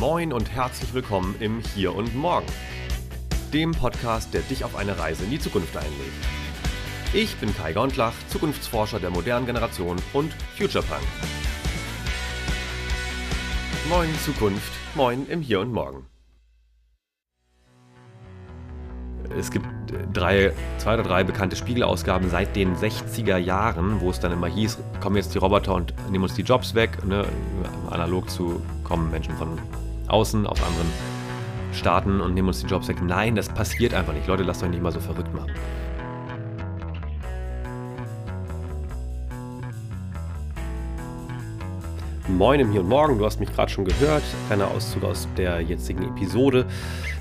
Moin und herzlich willkommen im Hier und Morgen, dem Podcast, der dich auf eine Reise in die Zukunft einlädt. Ich bin Kai Gondlach, Zukunftsforscher der modernen Generation und Futurepunk. Moin Zukunft, moin im Hier und Morgen. Es gibt drei, zwei oder drei bekannte Spiegelausgaben seit den 60er Jahren, wo es dann immer hieß, kommen jetzt die Roboter und nehmen uns die Jobs weg, ne? analog zu kommen Menschen von außen aus anderen Staaten und nehmen uns die Jobs weg. Nein, das passiert einfach nicht. Leute, lasst euch nicht mal so verrückt machen. Moin im Hier und Morgen, du hast mich gerade schon gehört. Kleiner Auszug aus der jetzigen Episode.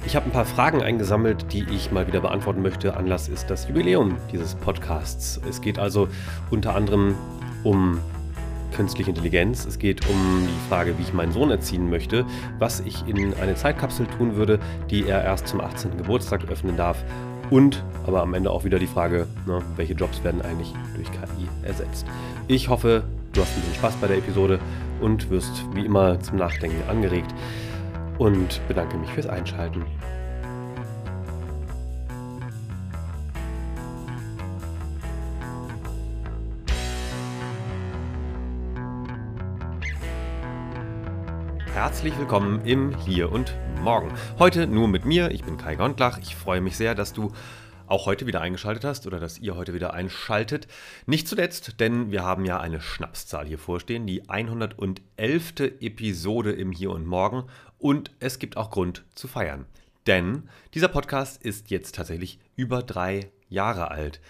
Ich habe ein paar Fragen eingesammelt, die ich mal wieder beantworten möchte. Anlass ist das Jubiläum dieses Podcasts. Es geht also unter anderem um künstliche Intelligenz. Es geht um die Frage, wie ich meinen Sohn erziehen möchte, was ich in eine Zeitkapsel tun würde, die er erst zum 18. Geburtstag öffnen darf. Und aber am Ende auch wieder die Frage, ne, welche Jobs werden eigentlich durch KI ersetzt. Ich hoffe, du hast ein bisschen Spaß bei der Episode und wirst wie immer zum Nachdenken angeregt und bedanke mich fürs Einschalten. Herzlich willkommen im Hier und Morgen. Heute nur mit mir, ich bin Kai Gondlach. Ich freue mich sehr, dass du auch heute wieder eingeschaltet hast oder dass ihr heute wieder einschaltet. Nicht zuletzt, denn wir haben ja eine Schnapszahl hier vorstehen, die 111. Episode im Hier und Morgen und es gibt auch Grund zu feiern. Denn dieser Podcast ist jetzt tatsächlich über drei Jahre alt.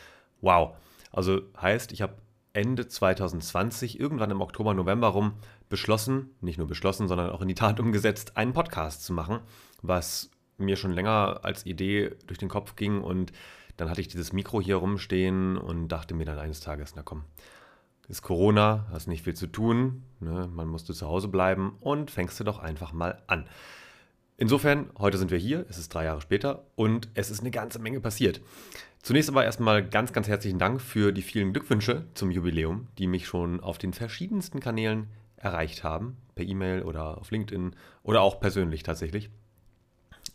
Wow. Also heißt, ich habe Ende 2020, irgendwann im Oktober, November rum, beschlossen, nicht nur beschlossen, sondern auch in die Tat umgesetzt, einen Podcast zu machen, was mir schon länger als Idee durch den Kopf ging und dann hatte ich dieses Mikro hier rumstehen und dachte mir dann eines Tages, na komm, ist Corona, hast nicht viel zu tun, ne? man musste zu Hause bleiben und fängst du doch einfach mal an. Insofern, heute sind wir hier, es ist drei Jahre später und es ist eine ganze Menge passiert. Zunächst aber erstmal ganz, ganz herzlichen Dank für die vielen Glückwünsche zum Jubiläum, die mich schon auf den verschiedensten Kanälen erreicht haben, per E-Mail oder auf LinkedIn oder auch persönlich tatsächlich.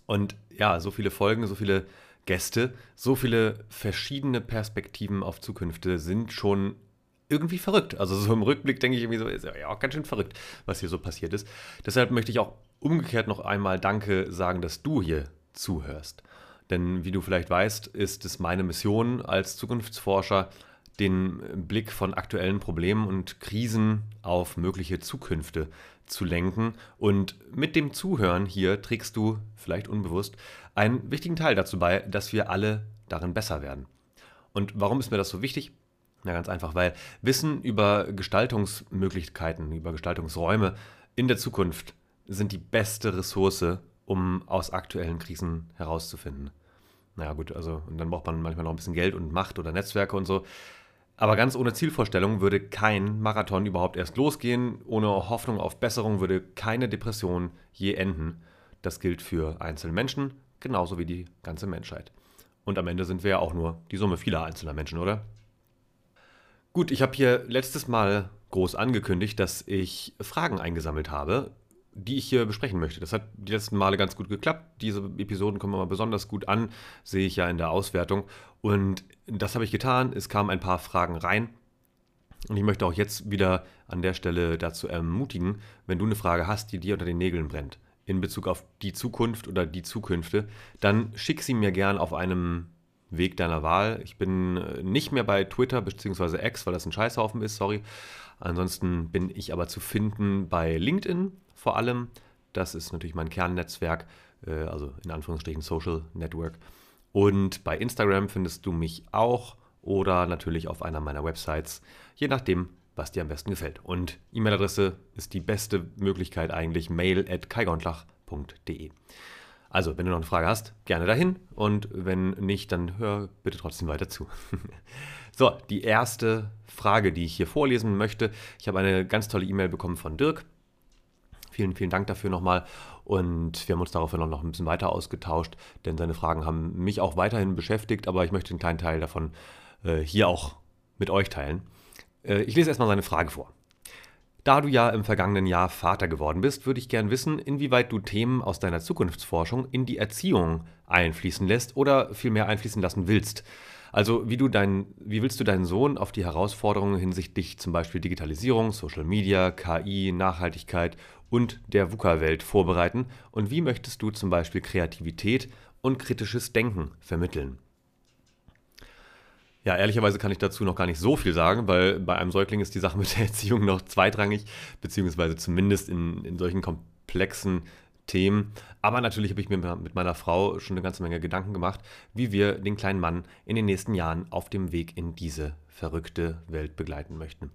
Und ja, so viele Folgen, so viele Gäste, so viele verschiedene Perspektiven auf Zukünfte sind schon irgendwie verrückt. Also so im Rückblick denke ich irgendwie so, ist ja auch ganz schön verrückt, was hier so passiert ist. Deshalb möchte ich auch umgekehrt noch einmal Danke sagen, dass du hier zuhörst. Denn wie du vielleicht weißt, ist es meine Mission als Zukunftsforscher, den Blick von aktuellen Problemen und Krisen auf mögliche Zukünfte zu lenken. Und mit dem Zuhören hier trägst du, vielleicht unbewusst, einen wichtigen Teil dazu bei, dass wir alle darin besser werden. Und warum ist mir das so wichtig? Na ganz einfach, weil Wissen über Gestaltungsmöglichkeiten, über Gestaltungsräume in der Zukunft sind die beste Ressource, um aus aktuellen Krisen herauszufinden. Naja gut, also und dann braucht man manchmal noch ein bisschen Geld und Macht oder Netzwerke und so. Aber ganz ohne Zielvorstellung würde kein Marathon überhaupt erst losgehen. Ohne Hoffnung auf Besserung würde keine Depression je enden. Das gilt für einzelne Menschen genauso wie die ganze Menschheit. Und am Ende sind wir ja auch nur die Summe vieler einzelner Menschen, oder? Gut, ich habe hier letztes Mal groß angekündigt, dass ich Fragen eingesammelt habe, die ich hier besprechen möchte. Das hat die letzten Male ganz gut geklappt. Diese Episoden kommen immer besonders gut an, sehe ich ja in der Auswertung. Und das habe ich getan. Es kamen ein paar Fragen rein. Und ich möchte auch jetzt wieder an der Stelle dazu ermutigen, wenn du eine Frage hast, die dir unter den Nägeln brennt, in Bezug auf die Zukunft oder die Zukünfte, dann schick sie mir gern auf einem Weg deiner Wahl. Ich bin äh, nicht mehr bei Twitter bzw. X, weil das ein Scheißhaufen ist, sorry. Ansonsten bin ich aber zu finden bei LinkedIn vor allem. Das ist natürlich mein Kernnetzwerk, äh, also in Anführungsstrichen Social Network. Und bei Instagram findest du mich auch oder natürlich auf einer meiner Websites, je nachdem, was dir am besten gefällt. Und E-Mail-Adresse ist die beste Möglichkeit eigentlich mail at kaigontlach.de. Also, wenn du noch eine Frage hast, gerne dahin und wenn nicht, dann hör bitte trotzdem weiter zu. so, die erste Frage, die ich hier vorlesen möchte. Ich habe eine ganz tolle E-Mail bekommen von Dirk. Vielen, vielen Dank dafür nochmal. Und wir haben uns daraufhin noch ein bisschen weiter ausgetauscht, denn seine Fragen haben mich auch weiterhin beschäftigt, aber ich möchte einen kleinen Teil davon äh, hier auch mit euch teilen. Äh, ich lese erstmal seine Frage vor. Da du ja im vergangenen Jahr Vater geworden bist, würde ich gern wissen, inwieweit du Themen aus deiner Zukunftsforschung in die Erziehung einfließen lässt oder vielmehr einfließen lassen willst. Also wie, du dein, wie willst du deinen Sohn auf die Herausforderungen hinsichtlich zum Beispiel Digitalisierung, Social Media, KI, Nachhaltigkeit und der VUCA-Welt vorbereiten und wie möchtest du zum Beispiel Kreativität und kritisches Denken vermitteln? Ja, ehrlicherweise kann ich dazu noch gar nicht so viel sagen, weil bei einem Säugling ist die Sache mit der Erziehung noch zweitrangig, beziehungsweise zumindest in, in solchen komplexen Themen. Aber natürlich habe ich mir mit meiner Frau schon eine ganze Menge Gedanken gemacht, wie wir den kleinen Mann in den nächsten Jahren auf dem Weg in diese verrückte Welt begleiten möchten.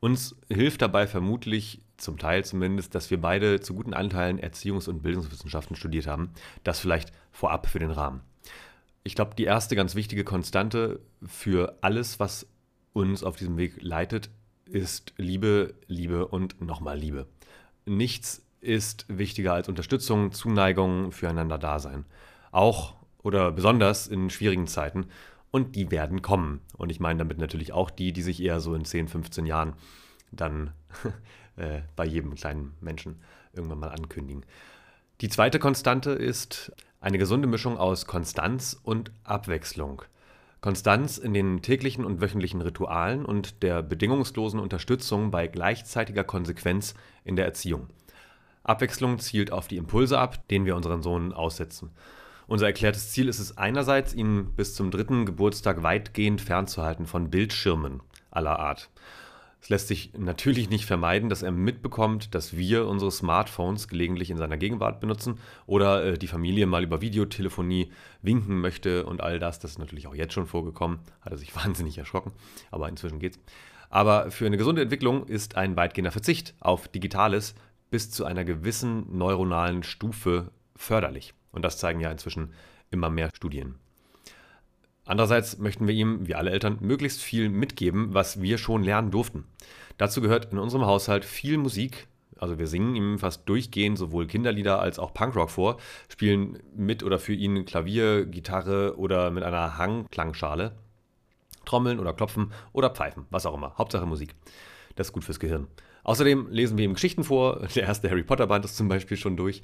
Uns hilft dabei vermutlich, zum Teil zumindest, dass wir beide zu guten Anteilen Erziehungs- und Bildungswissenschaften studiert haben. Das vielleicht vorab für den Rahmen. Ich glaube, die erste ganz wichtige Konstante für alles, was uns auf diesem Weg leitet, ist Liebe, Liebe und nochmal Liebe. Nichts ist wichtiger als Unterstützung, Zuneigung, füreinander Dasein. Auch oder besonders in schwierigen Zeiten. Und die werden kommen. Und ich meine damit natürlich auch die, die sich eher so in 10, 15 Jahren dann äh, bei jedem kleinen Menschen irgendwann mal ankündigen. Die zweite Konstante ist eine gesunde Mischung aus Konstanz und Abwechslung. Konstanz in den täglichen und wöchentlichen Ritualen und der bedingungslosen Unterstützung bei gleichzeitiger Konsequenz in der Erziehung. Abwechslung zielt auf die Impulse ab, denen wir unseren Sohn aussetzen. Unser erklärtes Ziel ist es einerseits, ihn bis zum dritten Geburtstag weitgehend fernzuhalten von Bildschirmen aller Art. Es lässt sich natürlich nicht vermeiden, dass er mitbekommt, dass wir unsere Smartphones gelegentlich in seiner Gegenwart benutzen oder äh, die Familie mal über Videotelefonie winken möchte und all das. Das ist natürlich auch jetzt schon vorgekommen. Hat er sich wahnsinnig erschrocken, aber inzwischen geht's. Aber für eine gesunde Entwicklung ist ein weitgehender Verzicht auf Digitales bis zu einer gewissen neuronalen Stufe förderlich. Und das zeigen ja inzwischen immer mehr Studien. Andererseits möchten wir ihm, wie alle Eltern, möglichst viel mitgeben, was wir schon lernen durften. Dazu gehört in unserem Haushalt viel Musik. Also wir singen ihm fast durchgehend sowohl Kinderlieder als auch Punkrock vor, spielen mit oder für ihn Klavier, Gitarre oder mit einer Hangklangschale, trommeln oder klopfen oder pfeifen, was auch immer. Hauptsache Musik. Das ist gut fürs Gehirn. Außerdem lesen wir ihm Geschichten vor. Der erste Harry Potter Band ist zum Beispiel schon durch.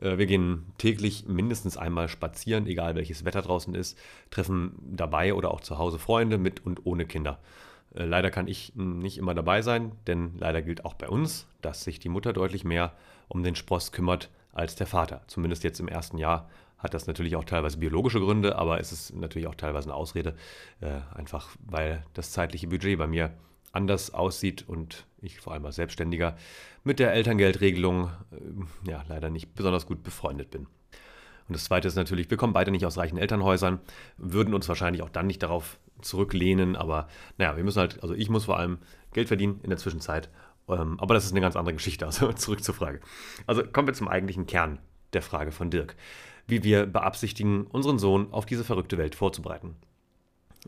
Äh, wir gehen täglich mindestens einmal spazieren, egal welches Wetter draußen ist, treffen dabei oder auch zu Hause Freunde mit und ohne Kinder. Äh, leider kann ich nicht immer dabei sein, denn leider gilt auch bei uns, dass sich die Mutter deutlich mehr um den Spross kümmert als der Vater. Zumindest jetzt im ersten Jahr hat das natürlich auch teilweise biologische Gründe, aber es ist natürlich auch teilweise eine Ausrede, äh, einfach weil das zeitliche Budget bei mir anders aussieht und ich vor allem als Selbstständiger mit der Elterngeldregelung äh, ja leider nicht besonders gut befreundet bin. Und das Zweite ist natürlich, wir kommen beide nicht aus reichen Elternhäusern, würden uns wahrscheinlich auch dann nicht darauf zurücklehnen, aber naja, wir müssen halt, also ich muss vor allem Geld verdienen in der Zwischenzeit, ähm, aber das ist eine ganz andere Geschichte, also zurück zur Frage. Also kommen wir zum eigentlichen Kern der Frage von Dirk, wie wir beabsichtigen, unseren Sohn auf diese verrückte Welt vorzubereiten.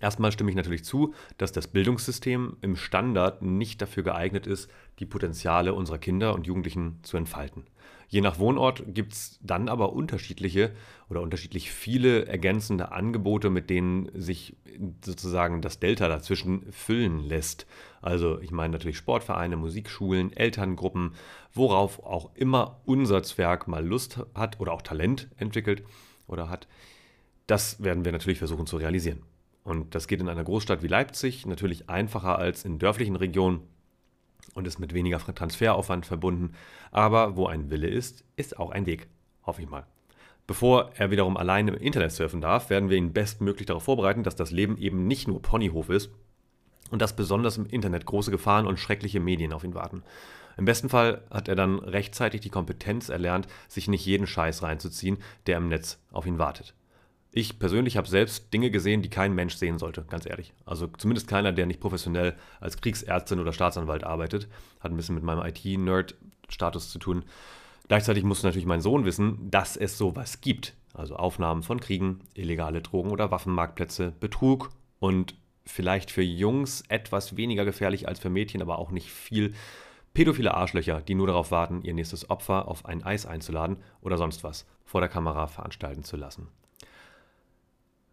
Erstmal stimme ich natürlich zu, dass das Bildungssystem im Standard nicht dafür geeignet ist, die Potenziale unserer Kinder und Jugendlichen zu entfalten. Je nach Wohnort gibt es dann aber unterschiedliche oder unterschiedlich viele ergänzende Angebote, mit denen sich sozusagen das Delta dazwischen füllen lässt. Also ich meine natürlich Sportvereine, Musikschulen, Elterngruppen, worauf auch immer unser Zwerg mal Lust hat oder auch Talent entwickelt oder hat. Das werden wir natürlich versuchen zu realisieren. Und das geht in einer Großstadt wie Leipzig natürlich einfacher als in dörflichen Regionen und ist mit weniger Transferaufwand verbunden. Aber wo ein Wille ist, ist auch ein Weg. Hoffe ich mal. Bevor er wiederum allein im Internet surfen darf, werden wir ihn bestmöglich darauf vorbereiten, dass das Leben eben nicht nur Ponyhof ist und dass besonders im Internet große Gefahren und schreckliche Medien auf ihn warten. Im besten Fall hat er dann rechtzeitig die Kompetenz erlernt, sich nicht jeden Scheiß reinzuziehen, der im Netz auf ihn wartet. Ich persönlich habe selbst Dinge gesehen, die kein Mensch sehen sollte, ganz ehrlich. Also zumindest keiner, der nicht professionell als Kriegsärztin oder Staatsanwalt arbeitet. Hat ein bisschen mit meinem IT-Nerd-Status zu tun. Gleichzeitig musste natürlich mein Sohn wissen, dass es sowas gibt. Also Aufnahmen von Kriegen, illegale Drogen- oder Waffenmarktplätze, Betrug und vielleicht für Jungs etwas weniger gefährlich als für Mädchen, aber auch nicht viel. Pädophile Arschlöcher, die nur darauf warten, ihr nächstes Opfer auf ein Eis einzuladen oder sonst was vor der Kamera veranstalten zu lassen.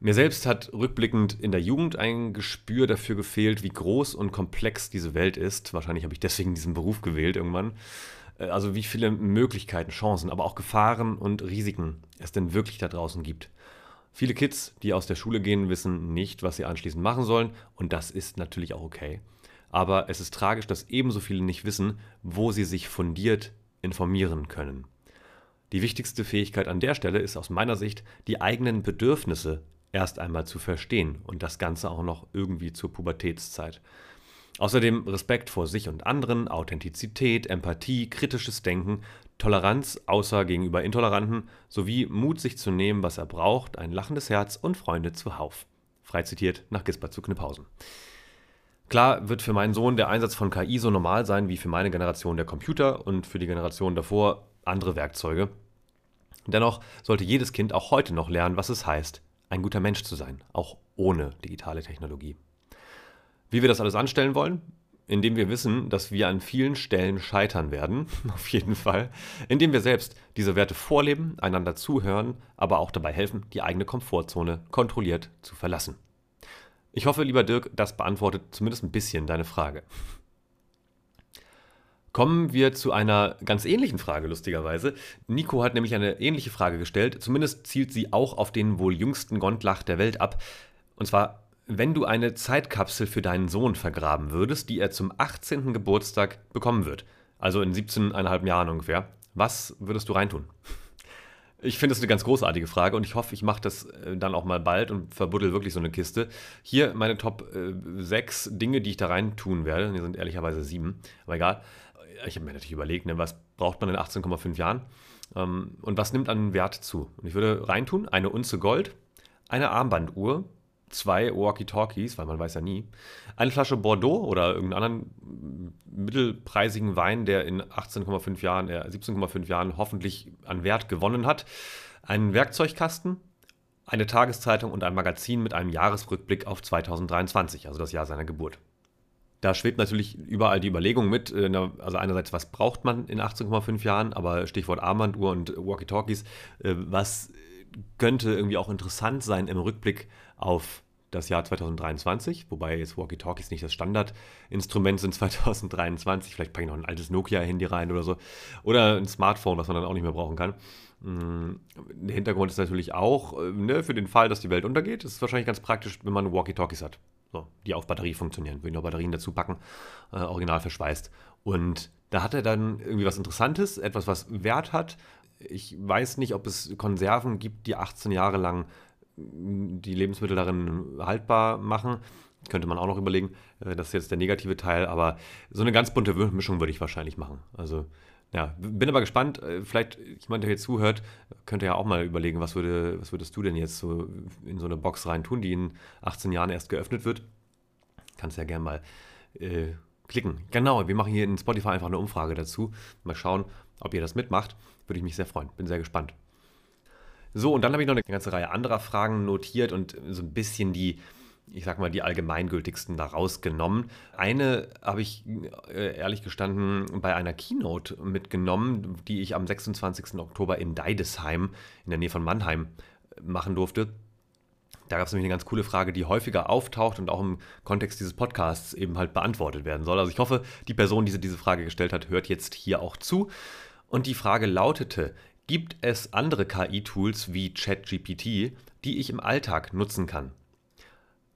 Mir selbst hat rückblickend in der Jugend ein Gespür dafür gefehlt, wie groß und komplex diese Welt ist. Wahrscheinlich habe ich deswegen diesen Beruf gewählt irgendwann. Äh, also wie viele Möglichkeiten, Chancen, aber auch Gefahren und Risiken es denn wirklich da draußen gibt. Viele Kids, die aus der Schule gehen, wissen nicht, was sie anschließend machen sollen und das ist natürlich auch okay. Aber es ist tragisch, dass ebenso viele nicht wissen, wo sie sich fundiert informieren können. Die wichtigste Fähigkeit an der Stelle ist aus meiner Sicht, die eigenen Bedürfnisse erst einmal zu verstehen und das Ganze auch noch irgendwie zur Pubertätszeit. Außerdem Respekt vor sich und anderen, Authentizität, Empathie, kritisches Denken, Toleranz außer gegenüber Intoleranten sowie Mut, sich zu nehmen, was er braucht, ein lachendes Herz und Freunde zuhauf. Frei zitiert nach Gisbert zu Kniphausen. Klar wird für meinen Sohn der Einsatz von KI so normal sein wie für meine Generation der Computer und für die Generation davor andere Werkzeuge. Dennoch sollte jedes Kind auch heute noch lernen, was es heißt, ein guter Mensch zu sein, auch ohne digitale Technologie. Wie wir das alles anstellen wollen? Indem wir wissen, dass wir an vielen Stellen scheitern werden, auf jeden Fall, indem wir selbst diese Werte vorleben, einander zuhören, aber auch dabei helfen, die eigene Komfortzone kontrolliert zu verlassen. Ich hoffe, lieber Dirk, das beantwortet zumindest ein bisschen deine Frage. Kommen wir zu einer ganz ähnlichen Frage, lustigerweise. Nico hat nämlich eine ähnliche Frage gestellt. Zumindest zielt sie auch auf den wohl jüngsten Gondlach der Welt ab. Und zwar, wenn du eine Zeitkapsel für deinen Sohn vergraben würdest, die er zum 18. Geburtstag bekommen wird, also in 17,5 Jahren ungefähr, was würdest du reintun? Ich finde es eine ganz großartige Frage und ich hoffe, ich mache das äh, dann auch mal bald und verbuddel wirklich so eine Kiste. Hier meine Top äh, 6 Dinge, die ich da rein tun werde. Hier sind ehrlicherweise sieben, aber egal ich habe mir natürlich überlegt, ne, was braucht man in 18,5 Jahren ähm, und was nimmt an Wert zu. Und ich würde reintun, eine Unze Gold, eine Armbanduhr, zwei Walkie-Talkies, weil man weiß ja nie, eine Flasche Bordeaux oder irgendeinen anderen mittelpreisigen Wein, der in 18,5 Jahren, äh 17,5 Jahren hoffentlich an Wert gewonnen hat, einen Werkzeugkasten, eine Tageszeitung und ein Magazin mit einem Jahresrückblick auf 2023, also das Jahr seiner Geburt. Da schwebt natürlich überall die Überlegung mit. Äh, also einerseits, was braucht man in 18,5 Jahren, aber Stichwort Armbanduhr und Walkie-Talkies, äh, was könnte irgendwie auch interessant sein im Rückblick auf das Jahr 2023, wobei jetzt Walkie-Talkies nicht das Standardinstrument sind 2023. Vielleicht packe ich noch ein altes Nokia-Handy rein oder so. Oder ein Smartphone, was man dann auch nicht mehr brauchen kann. Mm, der Hintergrund ist natürlich auch, äh, ne, für den Fall, dass die Welt untergeht, ist es wahrscheinlich ganz praktisch, wenn man Walkie-Talkies hat. So, die auf Batterie funktionieren. Würde ich noch Batterien dazu packen, äh, original verschweißt. Und da hat er dann irgendwie was Interessantes, etwas, was Wert hat. Ich weiß nicht, ob es Konserven gibt, die 18 Jahre lang mm, die Lebensmittel darin haltbar machen. Könnte man auch noch überlegen. Äh, das ist jetzt der negative Teil, aber so eine ganz bunte Mischung würde ich wahrscheinlich machen. Also ja, bin aber gespannt. Äh, vielleicht jemand, der hier zuhört, könnte ja auch mal überlegen, was, würde, was würdest du denn jetzt so in so eine Box rein tun, die in 18 Jahren erst geöffnet wird. Kannst ja gerne mal äh, klicken. Genau, wir machen hier in Spotify einfach eine Umfrage dazu. Mal schauen, ob ihr das mitmacht. Würde ich mich sehr freuen. Bin sehr gespannt. So, und dann habe ich noch eine ganze Reihe anderer Fragen notiert und so ein bisschen die, ich sag mal, die allgemeingültigsten da rausgenommen. Eine habe ich äh, ehrlich gestanden bei einer Keynote mitgenommen, die ich am 26. Oktober in Deidesheim in der Nähe von Mannheim machen durfte. Da gab es nämlich eine ganz coole Frage, die häufiger auftaucht und auch im Kontext dieses Podcasts eben halt beantwortet werden soll. Also ich hoffe, die Person, die diese Frage gestellt hat, hört jetzt hier auch zu. Und die Frage lautete, gibt es andere KI-Tools wie ChatGPT, die ich im Alltag nutzen kann?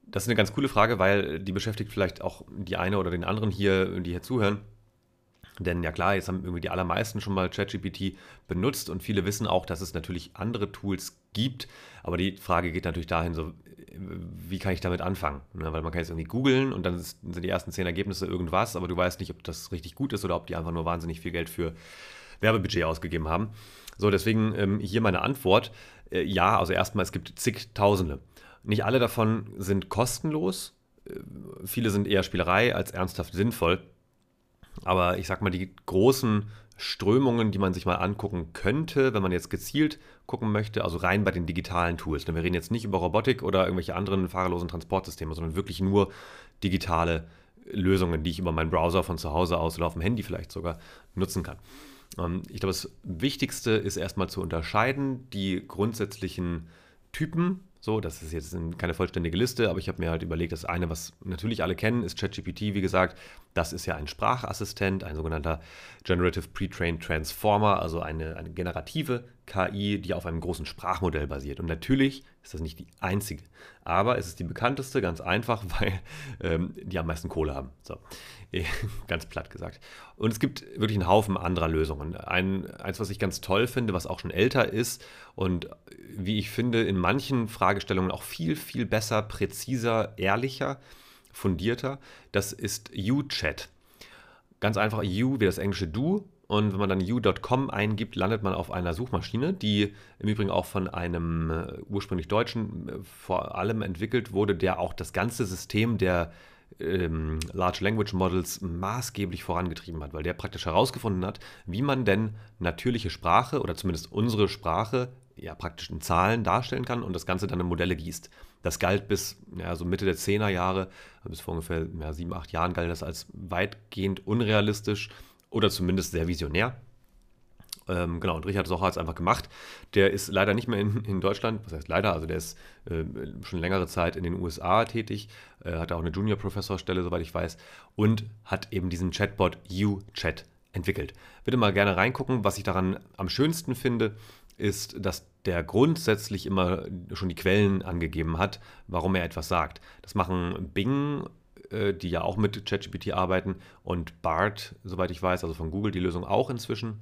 Das ist eine ganz coole Frage, weil die beschäftigt vielleicht auch die eine oder den anderen hier, die hier zuhören. Denn ja klar, jetzt haben irgendwie die allermeisten schon mal ChatGPT benutzt und viele wissen auch, dass es natürlich andere Tools gibt. Aber die Frage geht natürlich dahin, so, wie kann ich damit anfangen? Ne, weil man kann jetzt irgendwie googeln und dann sind die ersten zehn Ergebnisse irgendwas, aber du weißt nicht, ob das richtig gut ist oder ob die einfach nur wahnsinnig viel Geld für Werbebudget ausgegeben haben. So, deswegen ähm, hier meine Antwort. Äh, ja, also erstmal, es gibt zigtausende. Nicht alle davon sind kostenlos. Äh, viele sind eher Spielerei als ernsthaft sinnvoll. Aber ich sag mal, die großen Strömungen, die man sich mal angucken könnte, wenn man jetzt gezielt gucken möchte, also rein bei den digitalen Tools. Wir reden jetzt nicht über Robotik oder irgendwelche anderen fahrerlosen Transportsysteme, sondern wirklich nur digitale Lösungen, die ich über meinen Browser von zu Hause aus oder auf dem Handy vielleicht sogar nutzen kann. Ähm, ich glaube, das Wichtigste ist erstmal zu unterscheiden die grundsätzlichen Typen So, das ist jetzt keine vollständige Liste, aber ich habe mir halt überlegt, das eine, was natürlich alle kennen, ist ChatGPT, wie gesagt. Das ist ja ein Sprachassistent, ein sogenannter Generative Pre-Trained Transformer, also eine, eine generative KI, die auf einem großen Sprachmodell basiert. Und natürlich ist das nicht die einzige, aber es ist die bekannteste, ganz einfach, weil ähm, die am meisten Kohle haben. So, ganz platt gesagt. Und es gibt wirklich einen Haufen anderer Lösungen. Ein, eins, was ich ganz toll finde, was auch schon älter ist und wie ich finde, in manchen Fragestellungen auch viel, viel besser, präziser, ehrlicher, fundierter, das ist UChat. Ganz einfach U wie das englische Du und wenn man dann u.com eingibt, landet man auf einer Suchmaschine, die im Übrigen auch von einem äh, ursprünglich Deutschen äh, vor allem entwickelt wurde, der auch das ganze System der ähm, Large Language Models maßgeblich vorangetrieben hat, weil der praktisch herausgefunden hat, wie man denn natürliche Sprache oder zumindest unsere Sprache ja praktisch in Zahlen darstellen kann und das Ganze dann in Modelle gießt. Das galt bis ja, so Mitte der 10er Jahre, bis vor ungefähr ja, sieben, acht Jahren galt das als weitgehend unrealistisch oder zumindest sehr visionär. Ähm, genau, und Richard Socher hat es einfach gemacht. Der ist leider nicht mehr in, in, Deutschland, was heißt leider, also der ist äh, schon längere Zeit in den USA tätig, äh, hat auch eine Junior-Professorstelle, soweit ich weiß, und hat eben diesen Chatbot UChat entwickelt. Bitte mal gerne reingucken. Was ich daran am schönsten finde, ist, dass der grundsätzlich immer schon die Quellen angegeben hat, warum er etwas sagt. Das machen Bing die ja auch mit ChatGPT arbeiten und BART, soweit ich weiß, also von Google die Lösung auch inzwischen.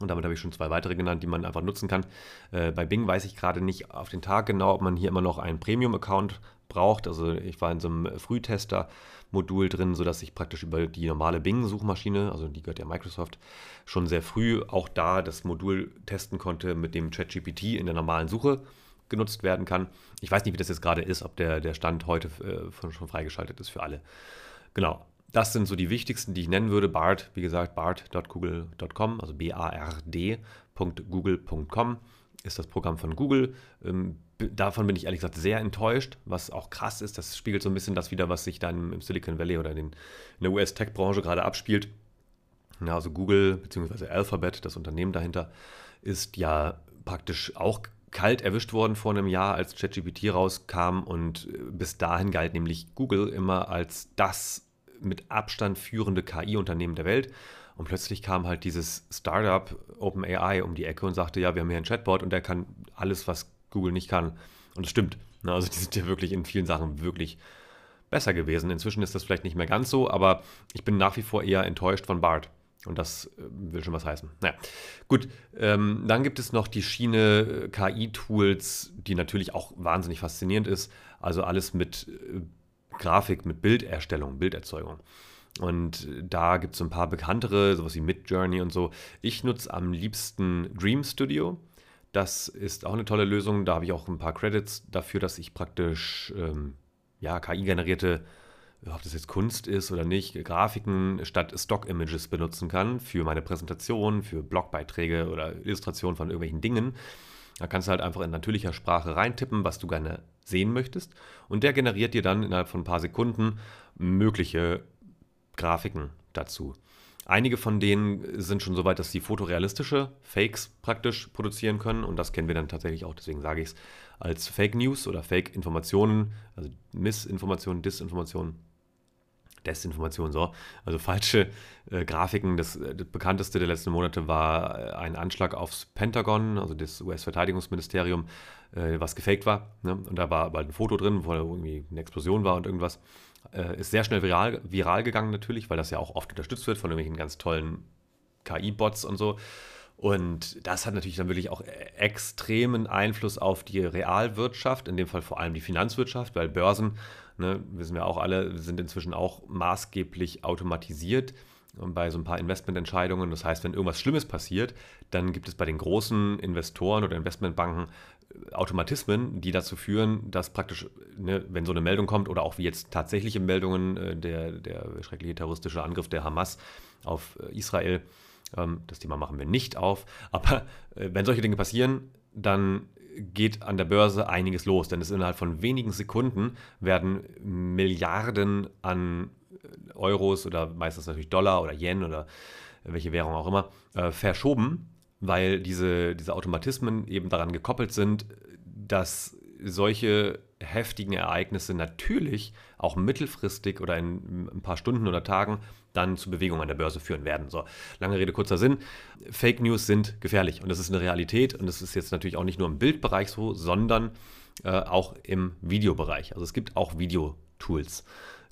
Und damit habe ich schon zwei weitere genannt, die man einfach nutzen kann. Äh, bei Bing weiß ich gerade nicht auf den Tag genau, ob man hier immer noch einen Premium-Account braucht. Also ich war in so einem Frühtester-Modul drin, sodass ich praktisch über die normale Bing-Suchmaschine, also die gehört ja Microsoft, schon sehr früh auch da das Modul testen konnte, mit dem ChatGPT in der normalen Suche genutzt werden kann. Ich weiß nicht, wie das jetzt gerade ist, ob der, der Stand heute äh, schon freigeschaltet ist für alle. Genau, das sind so die wichtigsten, die ich nennen würde. BART, wie gesagt, bart.google.com, also B-A-R-D.google.com ist das Programm von Google. Ähm, davon bin ich ehrlich gesagt sehr enttäuscht, was auch krass ist. Das spiegelt so ein bisschen das wieder, was sich dann im Silicon Valley oder in, den, in der US-Tech-Branche gerade abspielt. Ja, also Google bzw. Alphabet, das Unternehmen dahinter, ist ja praktisch auch kalt erwischt worden vor einem Jahr, als ChatGPT rauskam und äh, bis dahin galt nämlich Google immer als das mit Abstand führende KI-Unternehmen der Welt. Und plötzlich kam halt dieses Startup OpenAI um die Ecke und sagte, ja, wir haben hier einen Chatbot und der kann alles, was Google nicht kann. Und es stimmt. Ne? Also die sind ja wirklich in vielen Sachen wirklich besser gewesen. Inzwischen ist das vielleicht nicht mehr ganz so, aber ich bin nach wie vor eher enttäuscht von BART. Und das äh, will schon was heißen. Naja, gut. Ähm, dann gibt es noch die Schiene äh, KI-Tools, die natürlich auch wahnsinnig faszinierend ist. Also alles mit äh, Grafik, mit Bilderstellung, Bilderzeugung. Und da gibt es ein paar bekanntere, sowas wie Midjourney und so. Ich nutze am liebsten Dream Studio. Das ist auch eine tolle Lösung. Da habe ich auch ein paar Credits dafür, dass ich praktisch ähm, ja, KI-generierte ob das jetzt Kunst ist oder nicht, Grafiken statt Stock-Images benutzen kann für meine Präsentation, für Blogbeiträge oder Illustrationen von irgendwelchen Dingen. Da kannst du halt einfach in natürlicher Sprache reintippen, was du gerne sehen möchtest. Und der generiert dir dann innerhalb von ein paar Sekunden mögliche Grafiken dazu. Einige von denen sind schon so weit, dass sie fotorealistische Fakes praktisch produzieren können. Und das kennen wir dann tatsächlich auch, deswegen sage ich es, als Fake News oder Fake Informationen, also Missinformationen, Disinformationen Desinformation, so. Also falsche äh, Grafiken. Das, äh, das, bekannteste der letzten Monate war äh, ein Anschlag aufs Pentagon, also das US-Verteidigungsministerium, äh, was gefaked war. Ne? Und da war bald ein Foto drin, wo irgendwie eine Explosion war und irgendwas. Äh, ist sehr schnell viral, viral gegangen natürlich, weil das ja auch oft unterstützt wird von irgendwelchen ganz tollen KI-Bots und so. Und das hat natürlich dann wirklich auch extremen Einfluss auf die Realwirtschaft, in dem Fall vor allem die Finanzwirtschaft, weil Börsen, ne, wissen wir auch alle, sind inzwischen auch maßgeblich automatisiert bei so ein paar Investmententscheidungen. Das heißt, wenn irgendwas Schlimmes passiert, dann gibt es bei den großen Investoren oder Investmentbanken Automatismen, die dazu führen, dass praktisch, ne, wenn so eine Meldung kommt oder auch wie jetzt tatsächliche Meldungen, äh, der, der schreckliche terroristische Angriff der Hamas auf äh, Israel, ähm, das Thema machen wir nicht auf. Aber äh, wenn solche Dinge passieren, dann geht an der Börse einiges los, denn es innerhalb von wenigen Sekunden werden Milliarden an äh, Euros oder meistens natürlich Dollar oder Yen oder welche Währung auch immer äh, verschoben, weil diese, diese Automatismen eben daran gekoppelt sind, dass solche heftigen Ereignisse natürlich auch mittelfristig oder in ein paar Stunden oder Tagen dann zu Bewegungen an der Börse führen werden. So, lange Rede, kurzer Sinn. Fake News sind gefährlich und das ist eine Realität und das ist jetzt natürlich auch nicht nur im Bildbereich so, sondern äh, auch im Videobereich. Also es gibt auch Videotools,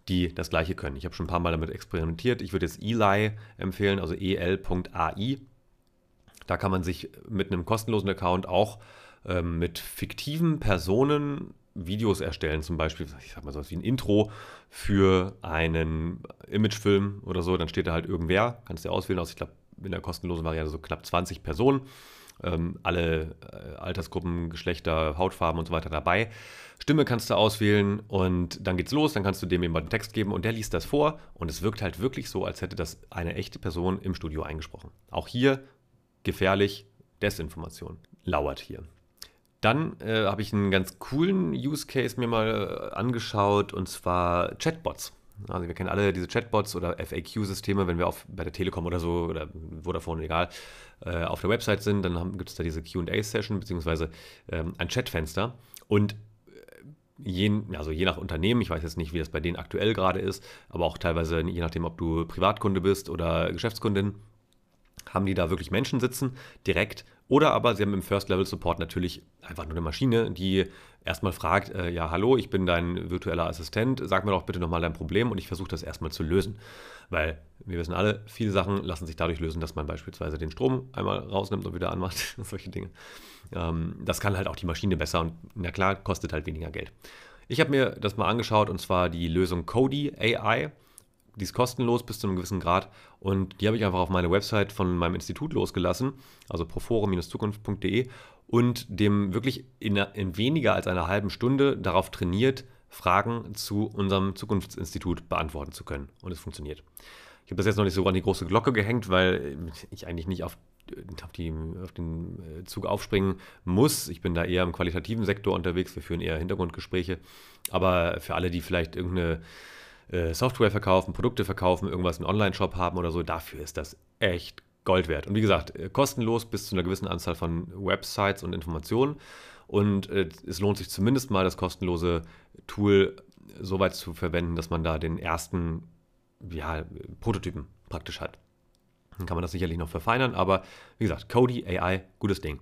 die das gleiche können. Ich habe schon ein paar Mal damit experimentiert. Ich würde jetzt Eli empfehlen, also el.ai. Da kann man sich mit einem kostenlosen Account auch ähm, mit fiktiven Personen Videos erstellen, zum Beispiel, ich sag mal so wie ein Intro für einen Imagefilm oder so, dann steht da halt irgendwer, kannst du auswählen aus, ich glaube, in der kostenlosen Variante so knapp 20 Personen, ähm, alle äh, Altersgruppen, Geschlechter, Hautfarben und so weiter dabei. Stimme kannst du auswählen und dann geht's los, dann kannst du dem jemanden Text geben und der liest das vor und es wirkt halt wirklich so, als hätte das eine echte Person im Studio eingesprochen. Auch hier gefährlich, Desinformation lauert hier. Dann äh, habe ich einen ganz coolen Use Case mir mal äh, angeschaut und zwar Chatbots. Also wir kennen alle diese Chatbots oder FAQ-Systeme, wenn wir auf, bei der Telekom oder so oder Vodafone, egal, äh, auf der Website sind, dann gibt es da diese QA-Session beziehungsweise ähm, ein Chatfenster. Und äh, je, also je nach Unternehmen, ich weiß jetzt nicht, wie das bei denen aktuell gerade ist, aber auch teilweise je nachdem, ob du Privatkunde bist oder Geschäftskundin, haben die da wirklich Menschen sitzen, direkt. Oder aber sie haben im First-Level-Support natürlich einfach nur eine Maschine, die erstmal fragt, äh, ja, hallo, ich bin dein virtueller Assistent, sag mir doch bitte nochmal dein Problem und ich versuche das erstmal zu lösen. Weil wir wissen alle, viele Sachen lassen sich dadurch lösen, dass man beispielsweise den Strom einmal rausnimmt und wieder anmacht, solche Dinge. Ähm, das kann halt auch die Maschine besser und na klar, kostet halt weniger Geld. Ich habe mir das mal angeschaut und zwar die Lösung Cody AI. Die ist kostenlos bis zu einem gewissen Grad und die habe ich einfach auf meine Website von meinem Institut losgelassen, also proforum-zukunft.de und dem wirklich in, in weniger als einer halben Stunde darauf trainiert, Fragen zu unserem Zukunftsinstitut beantworten zu können. Und es funktioniert. Ich habe das jetzt noch nicht so an die große Glocke gehängt, weil ich eigentlich nicht auf, auf, die, auf, den äh, Zug aufspringen muss. Ich bin da eher im qualitativen Sektor unterwegs. Wir führen eher Hintergrundgespräche. Aber für alle, die vielleicht irgendeine äh, Software verkaufen, Produkte verkaufen, irgendwas einen Online-Shop haben oder so, dafür ist das echt Gold wert. Und wie gesagt, äh, kostenlos bis zu einer gewissen Anzahl von Websites und Informationen. Und äh, es lohnt sich zumindest mal, das kostenlose Tool so weit zu verwenden, dass man da den ersten ja, Prototypen praktisch hat. Dann kann man das sicherlich noch verfeinern, aber wie gesagt, Cody AI, gutes Ding.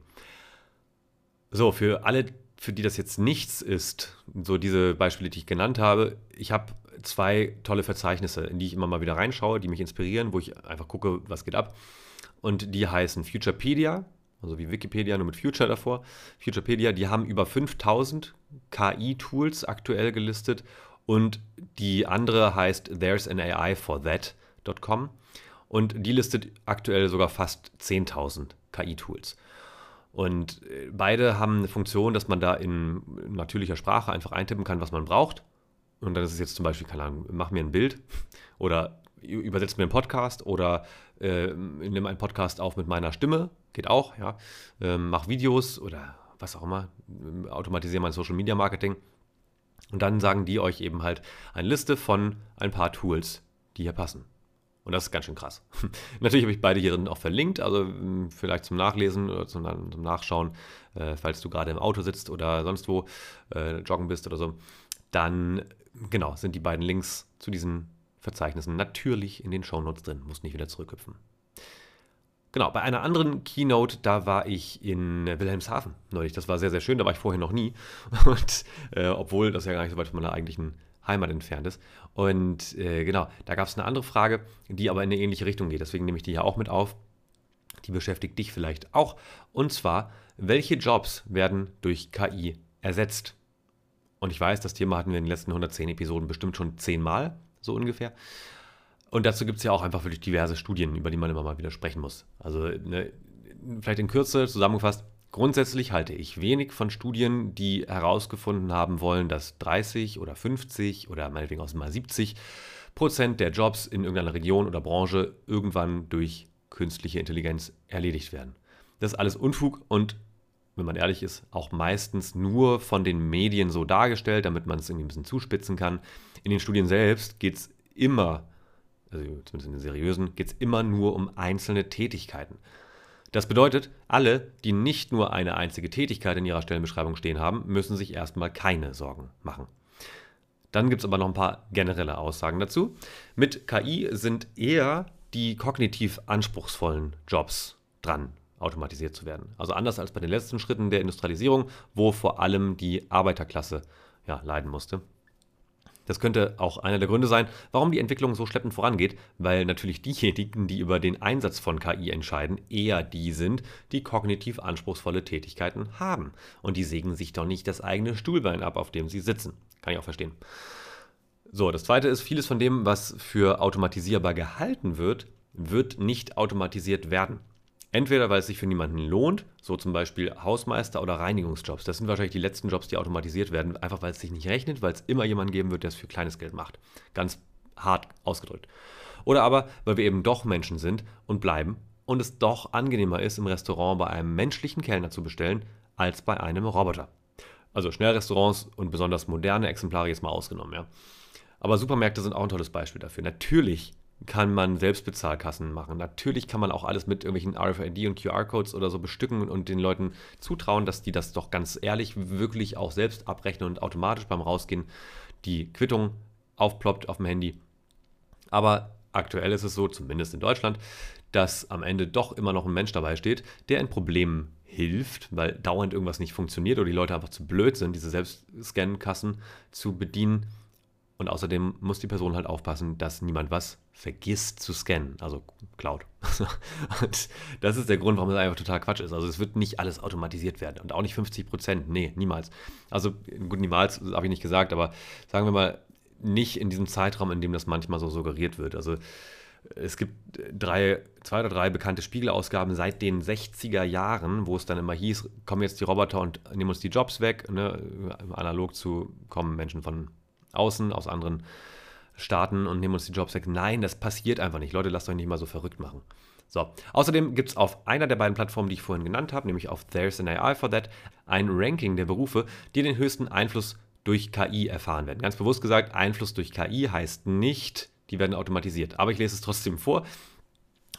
So, für alle, für die das jetzt nichts ist, so diese Beispiele, die ich genannt habe, ich habe zwei tolle Verzeichnisse, in die ich immer mal wieder reinschaue, die mich inspirieren, wo ich einfach gucke, was geht ab. Und die heißen Futurepedia, also wie Wikipedia, nur mit Future davor. Futurepedia, die haben über 5000 KI-Tools aktuell gelistet. Und die andere heißt There's an AI for That.com. Und die listet aktuell sogar fast 10.000 KI-Tools. Und äh, beide haben eine Funktion, dass man da in natürlicher Sprache einfach eintippen kann, was man braucht. Und dann ist es jetzt zum Beispiel, keine Ahnung, mach mir ein Bild oder übersetzt mir einen Podcast oder äh, nimm einen Podcast auf mit meiner Stimme, geht auch, ja. Ähm, mach Videos oder was auch immer, automatisiere mein Social Media Marketing. Und dann sagen die euch eben halt eine Liste von ein paar Tools, die hier passen. Und das ist ganz schön krass. Natürlich habe ich beide hier auch verlinkt, also hm, vielleicht zum Nachlesen oder zum, zum Nachschauen, äh, falls du gerade im Auto sitzt oder sonst wo äh, joggen bist oder so. Dann, genau, sind die beiden Links zu diesen Verzeichnissen natürlich in den Shownotes drin, muss nicht wieder zurückhüpfen. Genau, bei einer anderen Keynote, da war ich in Wilhelmshaven neulich. Das war sehr, sehr schön, da war ich vorher noch nie. Und äh, obwohl das ja gar nicht so weit von meiner eigentlichen Heimat entfernt ist. Und äh, genau, da gab es eine andere Frage, die aber in eine ähnliche Richtung geht. Deswegen nehme ich die hier auch mit auf. Die beschäftigt dich vielleicht auch. Und zwar, welche Jobs werden durch KI ersetzt? Und ich weiß, das Thema hatten wir in den letzten 110 Episoden bestimmt schon zehnmal so ungefähr. Und dazu gibt es ja auch einfach wirklich diverse Studien, über die man immer mal wieder sprechen muss. Also ne, vielleicht in Kürze zusammengefasst, grundsätzlich halte ich wenig von Studien, die herausgefunden haben wollen, dass 30 oder 50 oder meinetwegen auch mal 70 Prozent der Jobs in irgendeiner Region oder Branche irgendwann durch künstliche Intelligenz erledigt werden. Das ist alles Unfug und wenn man ehrlich ist, auch meistens nur von den Medien so dargestellt, damit man es irgendwie ein bisschen zuspitzen kann. In den Studien selbst geht es immer, also zumindest in den seriösen, geht es immer nur um einzelne Tätigkeiten. Das bedeutet, alle, die nicht nur eine einzige Tätigkeit in ihrer Stellenbeschreibung stehen haben, müssen sich erstmal keine Sorgen machen. Dann gibt es aber noch ein paar generelle Aussagen dazu. Mit KI sind eher die kognitiv anspruchsvollen Jobs dran, automatisiert zu werden. Also anders als bei den letzten Schritten der Industrialisierung, wo vor allem die Arbeiterklasse ja, leiden musste. Das könnte auch einer der Gründe sein, warum die Entwicklung so schleppend vorangeht, weil natürlich diejenigen, die über den Einsatz von KI entscheiden, eher die sind, die kognitiv anspruchsvolle Tätigkeiten haben. Und die sägen sich doch nicht das eigene Stuhlbein ab, auf dem sie sitzen. Kann ich auch verstehen. So, das zweite ist, vieles von dem, was für automatisierbar gehalten wird, wird nicht automatisiert werden. Entweder weil es sich für niemanden lohnt, so zum Beispiel Hausmeister oder Reinigungsjobs. Das sind wahrscheinlich die letzten Jobs, die automatisiert werden, einfach weil es sich nicht rechnet, weil es immer jemanden geben wird, der es für kleines Geld macht. Ganz hart ausgedrückt. Oder aber, weil wir eben doch Menschen sind und bleiben und es doch angenehmer ist, im Restaurant bei einem menschlichen Kellner zu bestellen, als bei einem Roboter. Also Schnellrestaurants und besonders moderne Exemplare jetzt mal ausgenommen, ja. Aber Supermärkte sind auch ein tolles Beispiel dafür. Natürlich kann man Selbstbezahlkassen machen. Natürlich kann man auch alles mit irgendwelchen RFID und QR-Codes oder so bestücken und den Leuten zutrauen, dass die das doch ganz ehrlich wirklich auch selbst abrechnen und automatisch beim Rausgehen die Quittung aufploppt auf dem Handy. Aber aktuell ist es so, zumindest in Deutschland, dass am Ende doch immer noch ein Mensch dabei steht, der in Problemen hilft, weil dauernd irgendwas nicht funktioniert oder die Leute einfach zu blöd sind, diese Selbstscan-Kassen zu bedienen und außerdem muss die Person halt aufpassen, dass niemand was vergisst zu scannen, also Cloud. und das ist der Grund, warum es einfach total Quatsch ist. Also es wird nicht alles automatisiert werden und auch nicht 50 Prozent. Nee, niemals. Also gut, niemals habe ich nicht gesagt, aber sagen wir mal, nicht in diesem Zeitraum, in dem das manchmal so suggeriert wird. Also es gibt drei, zwei oder drei bekannte Spiegelausgaben seit den 60er Jahren, wo es dann immer hieß, kommen jetzt die Roboter und nehmen uns die Jobs weg, ne? analog zu kommen Menschen von außen, aus anderen Staaten und nehmen uns die Jobs weg. Nein, das passiert einfach nicht. Leute, lasst euch nicht mal so verrückt machen. So, außerdem gibt es auf einer der beiden Plattformen, die ich vorhin genannt habe, nämlich auf There's an AI for That, ein Ranking der Berufe, die den höchsten Einfluss durch KI erfahren werden. Ganz bewusst gesagt, Einfluss durch KI heißt nicht, die werden automatisiert. Aber ich lese es trotzdem vor.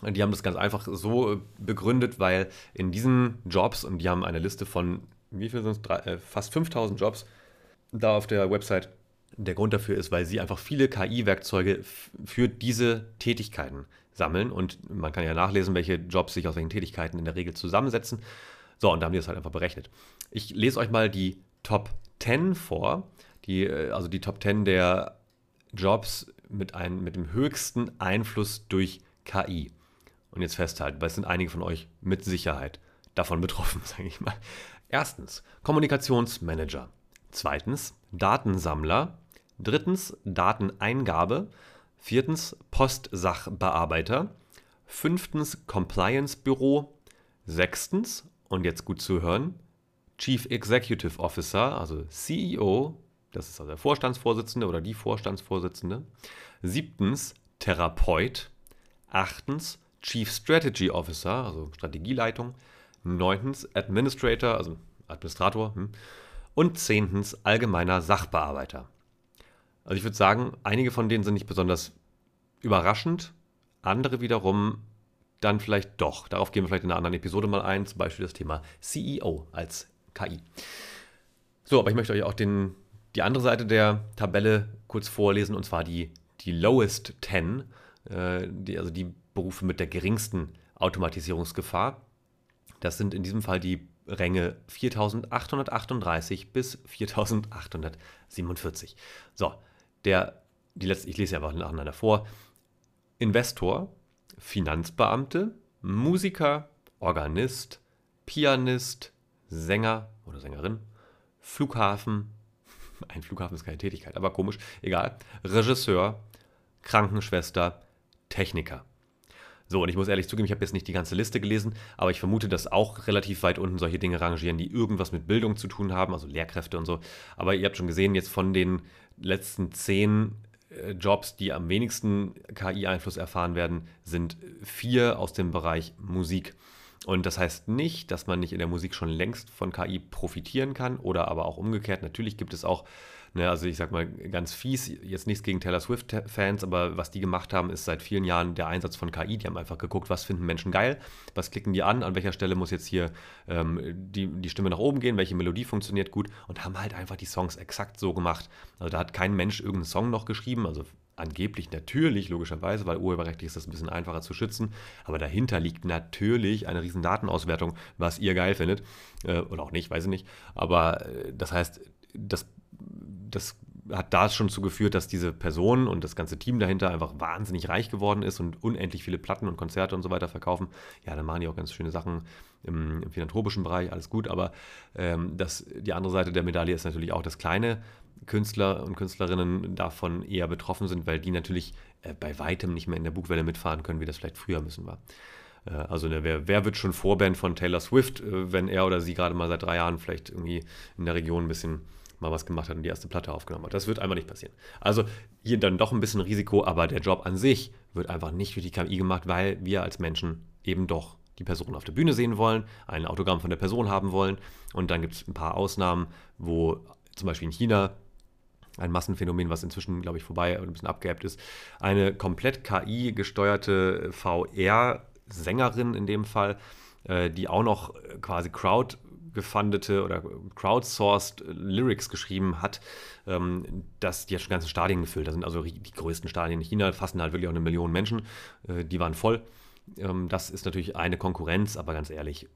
Die haben das ganz einfach so begründet, weil in diesen Jobs, und die haben eine Liste von, wie viel sind es, äh, fast 5000 Jobs, da auf der Website der Grund dafür ist, weil sie einfach viele KI-Werkzeuge für diese Tätigkeiten sammeln und man kann ja nachlesen, welche Jobs sich aus welchen Tätigkeiten in der Regel zusammensetzen. So, und da haben die das halt einfach berechnet. Ich lese euch mal die Top 10 vor, die, äh, also die Top 10 der Jobs mit, ein, mit dem höchsten Einfluss durch KI. Und jetzt festhalten, weil es sind einige von euch mit Sicherheit davon betroffen, sage ich mal. Erstens, Kommunikationsmanager. Zweitens, Datensammler. Drittens Dateneingabe. Viertens Postsachbearbeiter. Fünftens Compliance Büro. Sechstens, und jetzt gut zu hören, Chief Executive Officer, also CEO, das ist also der Vorstandsvorsitzende oder die Vorstandsvorsitzende. Siebtens Therapeut. Achtens Chief Strategy Officer, also Strategieleitung. Neuntens Administrator, also Administrator. Hm. Und zehntens allgemeiner Sachbearbeiter. Also ich würde sagen, einige von denen sind nicht besonders überraschend, andere wiederum dann vielleicht doch. Darauf gehen wir vielleicht in einer anderen Episode mal ein, zum Beispiel das Thema CEO als KI. So, aber ich möchte euch auch den, die andere Seite der Tabelle kurz vorlesen, und zwar die, die Lowest 10, äh, die, also die Berufe mit der geringsten Automatisierungsgefahr. Das sind in diesem Fall die Ränge 4838 bis 4847. So, der, die letzte, ich lese ja einfach nacheinander vor. Investor, Finanzbeamte, Musiker, Organist, Pianist, Sänger oder Sängerin, Flughafen, ein Flughafen ist keine Tätigkeit, aber komisch, egal, Regisseur, Krankenschwester, Techniker. So, und ich muss ehrlich zugeben, ich habe jetzt nicht die ganze Liste gelesen, aber ich vermute, dass auch relativ weit unten solche Dinge rangieren, die irgendwas mit Bildung zu tun haben, also Lehrkräfte und so. Aber ihr habt schon gesehen, jetzt von den letzten zehn äh, Jobs, die am wenigsten KI-Einfluss erfahren werden, sind vier aus dem Bereich Musik. Und das heißt nicht, dass man nicht in der Musik schon längst von KI profitieren kann oder aber auch umgekehrt. Natürlich gibt es auch Ne, also ich sag mal ganz fies, jetzt nichts gegen Taylor Swift-Fans, aber was die gemacht haben, ist seit vielen Jahren der Einsatz von KI. Die haben einfach geguckt, was finden Menschen geil, was klicken die an, an welcher Stelle muss jetzt hier ähm, die, die Stimme nach oben gehen, welche Melodie funktioniert gut und haben halt einfach die Songs exakt so gemacht. Also da hat kein Mensch irgendeinen Song noch geschrieben, also angeblich natürlich, logischerweise, weil urheberrechtlich ist das ein bisschen einfacher zu schützen. Aber dahinter liegt natürlich eine riesen Datenauswertung, was ihr geil findet. Äh, oder auch nicht, weiß ich nicht. Aber äh, das heißt, das das hat da schon zu geführt, dass diese Person und das ganze Team dahinter einfach wahnsinnig reich geworden ist und unendlich viele Platten und Konzerte und so weiter verkaufen. Ja, dann machen die auch ganz schöne Sachen im, im philanthropischen Bereich, alles gut, aber ähm, das, die andere Seite der Medaille ist natürlich auch, dass kleine Künstler und Künstlerinnen davon eher betroffen sind, weil die natürlich äh, bei weitem nicht mehr in der Bugwelle mitfahren können, wie das vielleicht früher müssen war. Äh, also ne, wer, wer, wird schon Vorband von Taylor Swift, äh, wenn er oder sie gerade mal seit drei Jahren vielleicht irgendwie in der Region ein bisschen mal was gemacht hat und die erste Platte aufgenommen hat. Das wird einfach nicht passieren. Also hier dann doch ein bisschen Risiko, aber der Job an sich wird einfach nicht für die KI gemacht, weil wir als Menschen eben doch die Person auf der Bühne sehen wollen, ein Autogramm von der Person haben wollen. Und dann gibt es ein paar Ausnahmen, wo zum Beispiel in China ein Massenphänomen, was inzwischen, glaube ich, vorbei und ein bisschen abgeebbt ist, eine komplett KI-gesteuerte VR-Sängerin in dem Fall, äh, die auch noch quasi Crowd gefundete oder crowdsourced Lyrics geschrieben hat, ähm, dass die hat schon ganze Stadien gefüllt. Das sind also die größten Stadien in China, fassen halt wirklich auch eine Million Menschen. Äh, die waren voll. Ähm, das ist natürlich eine Konkurrenz, aber ganz ehrlich,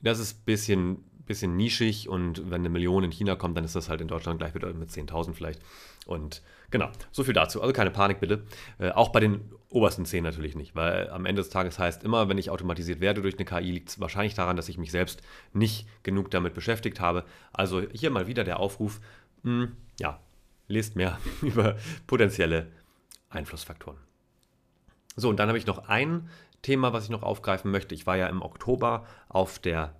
das ist ein bisschen, bisschen nischig und wenn eine Million in China kommt, dann ist das halt in Deutschland gleich mit 10.000 vielleicht. Und genau, so viel dazu. Also keine Panik bitte. Äh, auch bei den obersten 10 natürlich nicht, weil am Ende des Tages heißt immer, wenn ich automatisiert werde durch eine KI, liegt es wahrscheinlich daran, dass ich mich selbst nicht genug damit beschäftigt habe. Also hier mal wieder der Aufruf, mh, hm, ja, lest mehr über potenzielle Einflussfaktoren. So, und dann habe ich noch ein Thema, was ich noch aufgreifen möchte. Ich war ja im Oktober auf der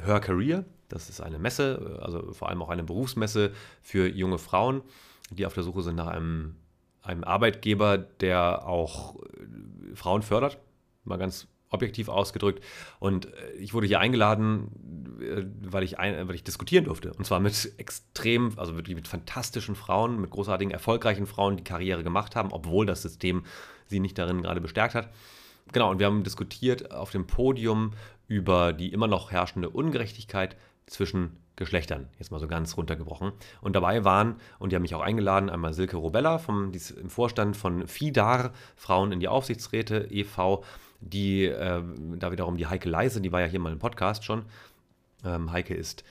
Her Career. Das ist eine Messe, also vor allem auch eine Berufsmesse für junge Frauen, die auf der Suche sind nach einem, einem Arbeitgeber, der auch äh, Frauen fördert. Mal ganz objektiv ausgedrückt. Und äh, ich wurde hier eingeladen, äh, weil ich, ein, weil ich diskutieren durfte. Und zwar mit extrem, also wirklich mit fantastischen Frauen, mit großartigen, erfolgreichen Frauen, die Karriere gemacht haben, obwohl das System sie nicht darin gerade bestärkt hat. Genau, und wir haben diskutiert auf dem Podium über die immer noch herrschende Ungerechtigkeit zwischen Geschlechtern, jetzt mal so ganz runtergebrochen. Und dabei waren, und die haben mich auch eingeladen, einmal Silke Robella vom, im Vorstand von FIDAR, Frauen in die Aufsichtsräte e.V., die äh, da wiederum die Heike Leise, die war ja hier mal im Podcast schon. Ähm, Heike ist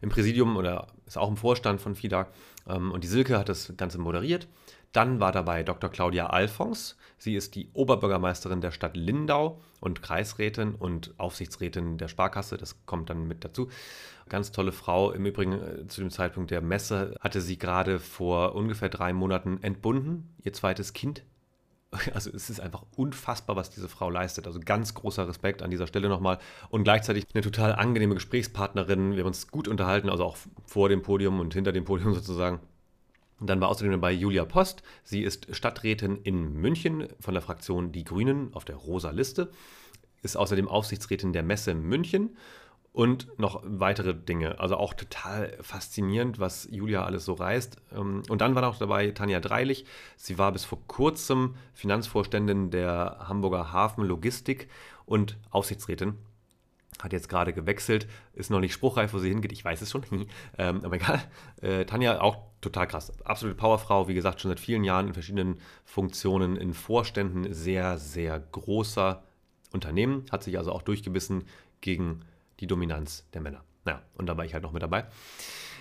im Präsidium oder ist auch im Vorstand von FIDAR ähm, und die Silke hat das Ganze moderiert. Dann war dabei Dr. Claudia Alfons. Sie ist die Oberbürgermeisterin der Stadt Lindau und Kreisrätin und Aufsichtsrätin der Sparkasse. Das kommt dann mit dazu. Ganz tolle Frau. Im Übrigen äh, zu dem Zeitpunkt der Messe hatte sie gerade vor ungefähr drei Monaten entbunden, ihr zweites Kind. Also es ist einfach unfassbar, was diese Frau leistet. Also ganz großer Respekt an dieser Stelle nochmal. Und gleichzeitig eine total angenehme Gesprächspartnerin. Wir haben uns gut unterhalten, also auch vor dem Podium und hinter dem Podium sozusagen. Dann war außerdem dabei Julia Post. Sie ist Stadträtin in München von der Fraktion Die Grünen auf der rosa Liste. Ist außerdem Aufsichtsrätin der Messe München und noch weitere Dinge. Also auch total faszinierend, was Julia alles so reißt. Ähm, und dann war noch dabei Tanja Dreilich. Sie war bis vor kurzem Finanzvorständin der Hamburger Hafen Logistik und Aufsichtsrätin hat jetzt gerade gewechselt, ist noch nicht spruchreif, wo sie hingeht, ich weiß es schon, ähm, aber egal. Äh, Tanja auch total krass, absolute Powerfrau, wie gesagt, schon seit vielen Jahren in verschiedenen Funktionen in Vorständen sehr, sehr großer Unternehmen, hat sich also auch durchgebissen gegen die Dominanz der Männer. Naja, und da war ich halt noch mit dabei.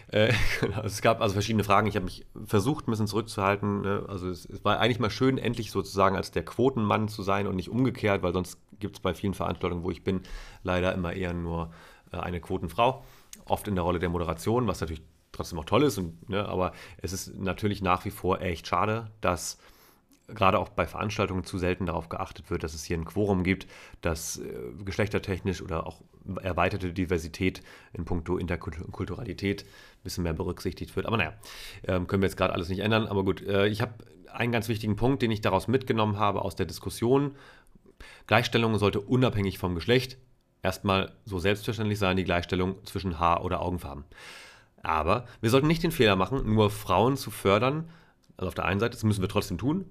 Äh, genau, es gab also verschiedene Fragen. Ich habe mich versucht, ein bisschen zurückzuhalten. Ne? Also es, es, war eigentlich mal schön, endlich sozusagen als der Quotenmann zu sein und nicht umgekehrt, weil sonst gibt es bei vielen Veranstaltungen, wo ich bin, leider immer eher nur äh, eine Quotenfrau. Oft in der Rolle der Moderation, was natürlich trotzdem auch toll ist. Und, ne, aber es ist natürlich nach wie vor echt schade, dass gerade auch bei Veranstaltungen zu selten darauf geachtet wird, dass es hier ein Quorum gibt, dass äh, geschlechtertechnisch oder auch erweiterte Diversität in puncto Interkulturalität ein bisschen mehr berücksichtigt wird. Aber naja, äh, können wir jetzt gerade alles nicht ändern. Aber gut, äh, ich habe einen ganz wichtigen Punkt, den ich daraus mitgenommen habe aus der Diskussion Gleichstellung sollte unabhängig vom Geschlecht erstmal so selbstverständlich sein, die Gleichstellung zwischen Haar- oder Augenfarben. Aber wir sollten nicht den Fehler machen, nur Frauen zu fördern. Also auf der einen Seite, das müssen wir trotzdem tun,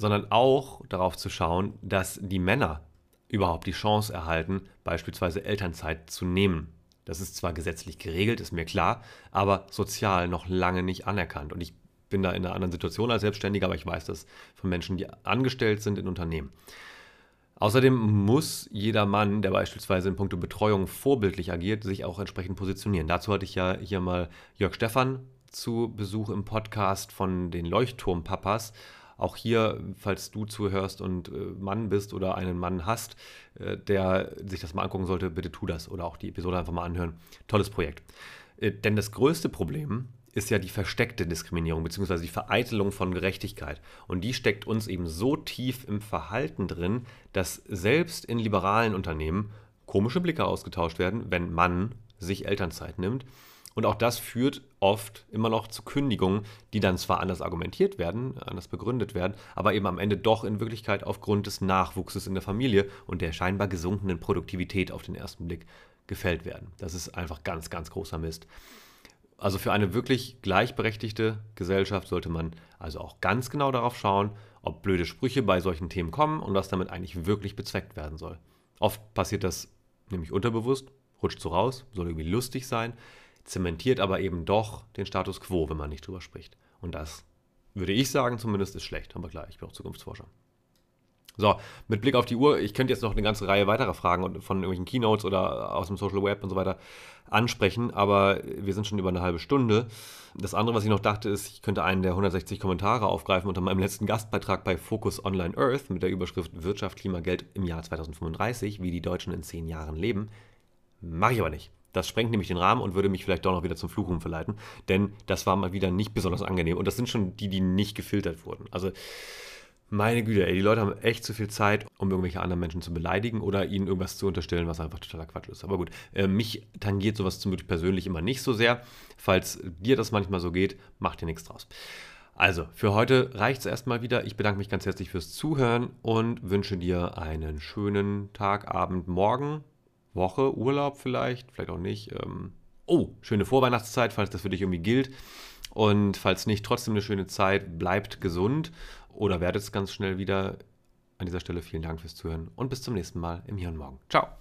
sondern auch darauf zu schauen, dass die Männer überhaupt die Chance erhalten, beispielsweise Elternzeit zu nehmen. Das ist zwar gesetzlich geregelt, ist mir klar, aber sozial noch lange nicht anerkannt. Und ich bin da in einer anderen Situation als Selbstständiger, aber ich weiß das von Menschen, die angestellt sind in Unternehmen. Außerdem muss jeder Mann, der beispielsweise in puncto Betreuung vorbildlich agiert, sich auch entsprechend positionieren. Dazu hatte ich ja hier mal Jörg Stephan zu Besuch im Podcast von den Leuchtturmpapas. Auch hier, falls du zuhörst und äh, Mann bist oder einen Mann hast, äh, der sich das mal angucken sollte, bitte tu das oder auch die Episode einfach mal anhören. Tolles Projekt. Äh, denn das größte Problem ist ja die versteckte Diskriminierung bzw. die Vereitelung von Gerechtigkeit. Und die steckt uns eben so tief im Verhalten drin, dass selbst in liberalen Unternehmen komische Blicke ausgetauscht werden, wenn Mann sich Elternzeit nimmt. Und auch das führt oft immer noch zu Kündigungen, die dann zwar anders argumentiert werden, anders begründet werden, aber eben am Ende doch in Wirklichkeit aufgrund des Nachwuchses in der Familie und der scheinbar gesunkenen Produktivität auf den ersten Blick gefällt werden. Das ist einfach ganz, ganz großer Mist. Also für eine wirklich gleichberechtigte Gesellschaft sollte man also auch ganz genau darauf schauen, ob blöde Sprüche bei solchen Themen kommen und was damit eigentlich wirklich bezweckt werden soll. Oft passiert das nämlich unterbewusst, rutscht so raus, soll irgendwie lustig sein, zementiert aber eben doch den Status quo, wenn man nicht drüber spricht. Und das würde ich sagen, zumindest ist schlecht. Aber klar, ich bin auch Zukunftsforscher. So, mit Blick auf die Uhr, ich könnte jetzt noch eine ganze Reihe weiterer Fragen von irgendwelchen Keynotes oder aus dem Social Web und so weiter ansprechen, aber wir sind schon über eine halbe Stunde. Das andere, was ich noch dachte, ist, ich könnte einen der 160 Kommentare aufgreifen unter meinem letzten Gastbeitrag bei Focus Online Earth mit der Überschrift Wirtschaft, Klima, Geld im Jahr 2035, wie die Deutschen in zehn Jahren leben. Mache ich aber nicht. Das sprengt nämlich den Rahmen und würde mich vielleicht doch noch wieder zum Fluchen verleiten, denn das war mal wieder nicht besonders angenehm und das sind schon die, die nicht gefiltert wurden. Also meine Güte, ey, die Leute haben echt zu viel Zeit, um irgendwelche anderen Menschen zu beleidigen oder ihnen irgendwas zu unterstellen, was einfach totaler Quatsch ist. Aber gut, äh, mich tangiert sowas zum Glück persönlich immer nicht so sehr. Falls dir das manchmal so geht, mach dir nichts draus. Also, für heute reicht es erstmal wieder. Ich bedanke mich ganz herzlich fürs Zuhören und wünsche dir einen schönen Tag, Abend, Morgen, Woche, Urlaub vielleicht, vielleicht auch nicht. Ähm, oh, schöne Vorweihnachtszeit, falls das für dich irgendwie gilt. Und falls nicht, trotzdem eine schöne Zeit. Bleibt gesund oder werdet es ganz schnell wieder. An dieser Stelle vielen Dank fürs Zuhören und bis zum nächsten Mal im Hier und Morgen. Ciao.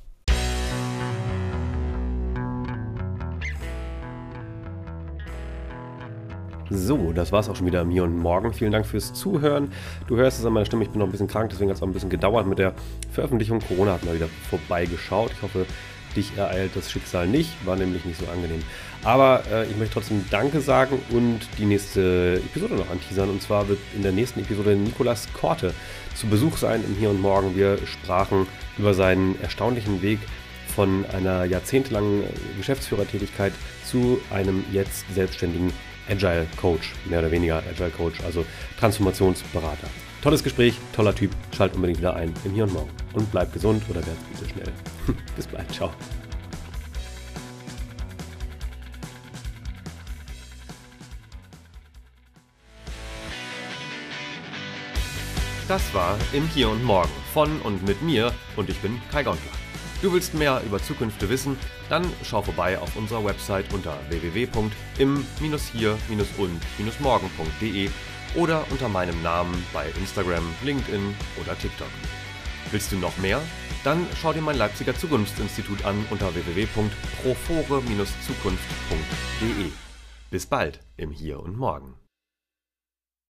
So, das war es auch schon wieder im Hier und Morgen. Vielen Dank fürs Zuhören. Du hörst es an meiner Stimme, ich bin noch ein bisschen krank, deswegen hat es auch ein bisschen gedauert mit der Veröffentlichung. Corona hat mal wieder vorbeigeschaut. Ich hoffe, dich ereilt das Schicksal nicht, war nämlich nicht so angenehm. Aber äh, ich möchte trotzdem Danke sagen und die nächste Episode noch anteasern. Und zwar wird in der nächsten Episode Nikolas Korte zu Besuch sein im Hier und Morgen. Wir sprachen über seinen erstaunlichen Weg von einer jahrzehntelangen Geschäftsführertätigkeit zu einem jetzt selbstständigen Agile Coach, mehr oder weniger Agile Coach, also Transformationsberater. Tolles Gespräch, toller Typ. Schalt unbedingt wieder ein im Hier und Morgen. Und bleib gesund oder werd bitte schnell. Bis bald. Ciao. Das war im Hier und Morgen von und mit mir und ich bin Kai Gondler. Du willst mehr über Zukünfte wissen? Dann schau vorbei auf unserer Website unter www.im-hier-und-morgen.de oder unter meinem Namen bei Instagram, LinkedIn oder TikTok. Willst du noch mehr? Dann schau dir mein Leipziger Zukunftsinstitut an unter www.profore-zukunft.de. Bis bald im Hier und Morgen.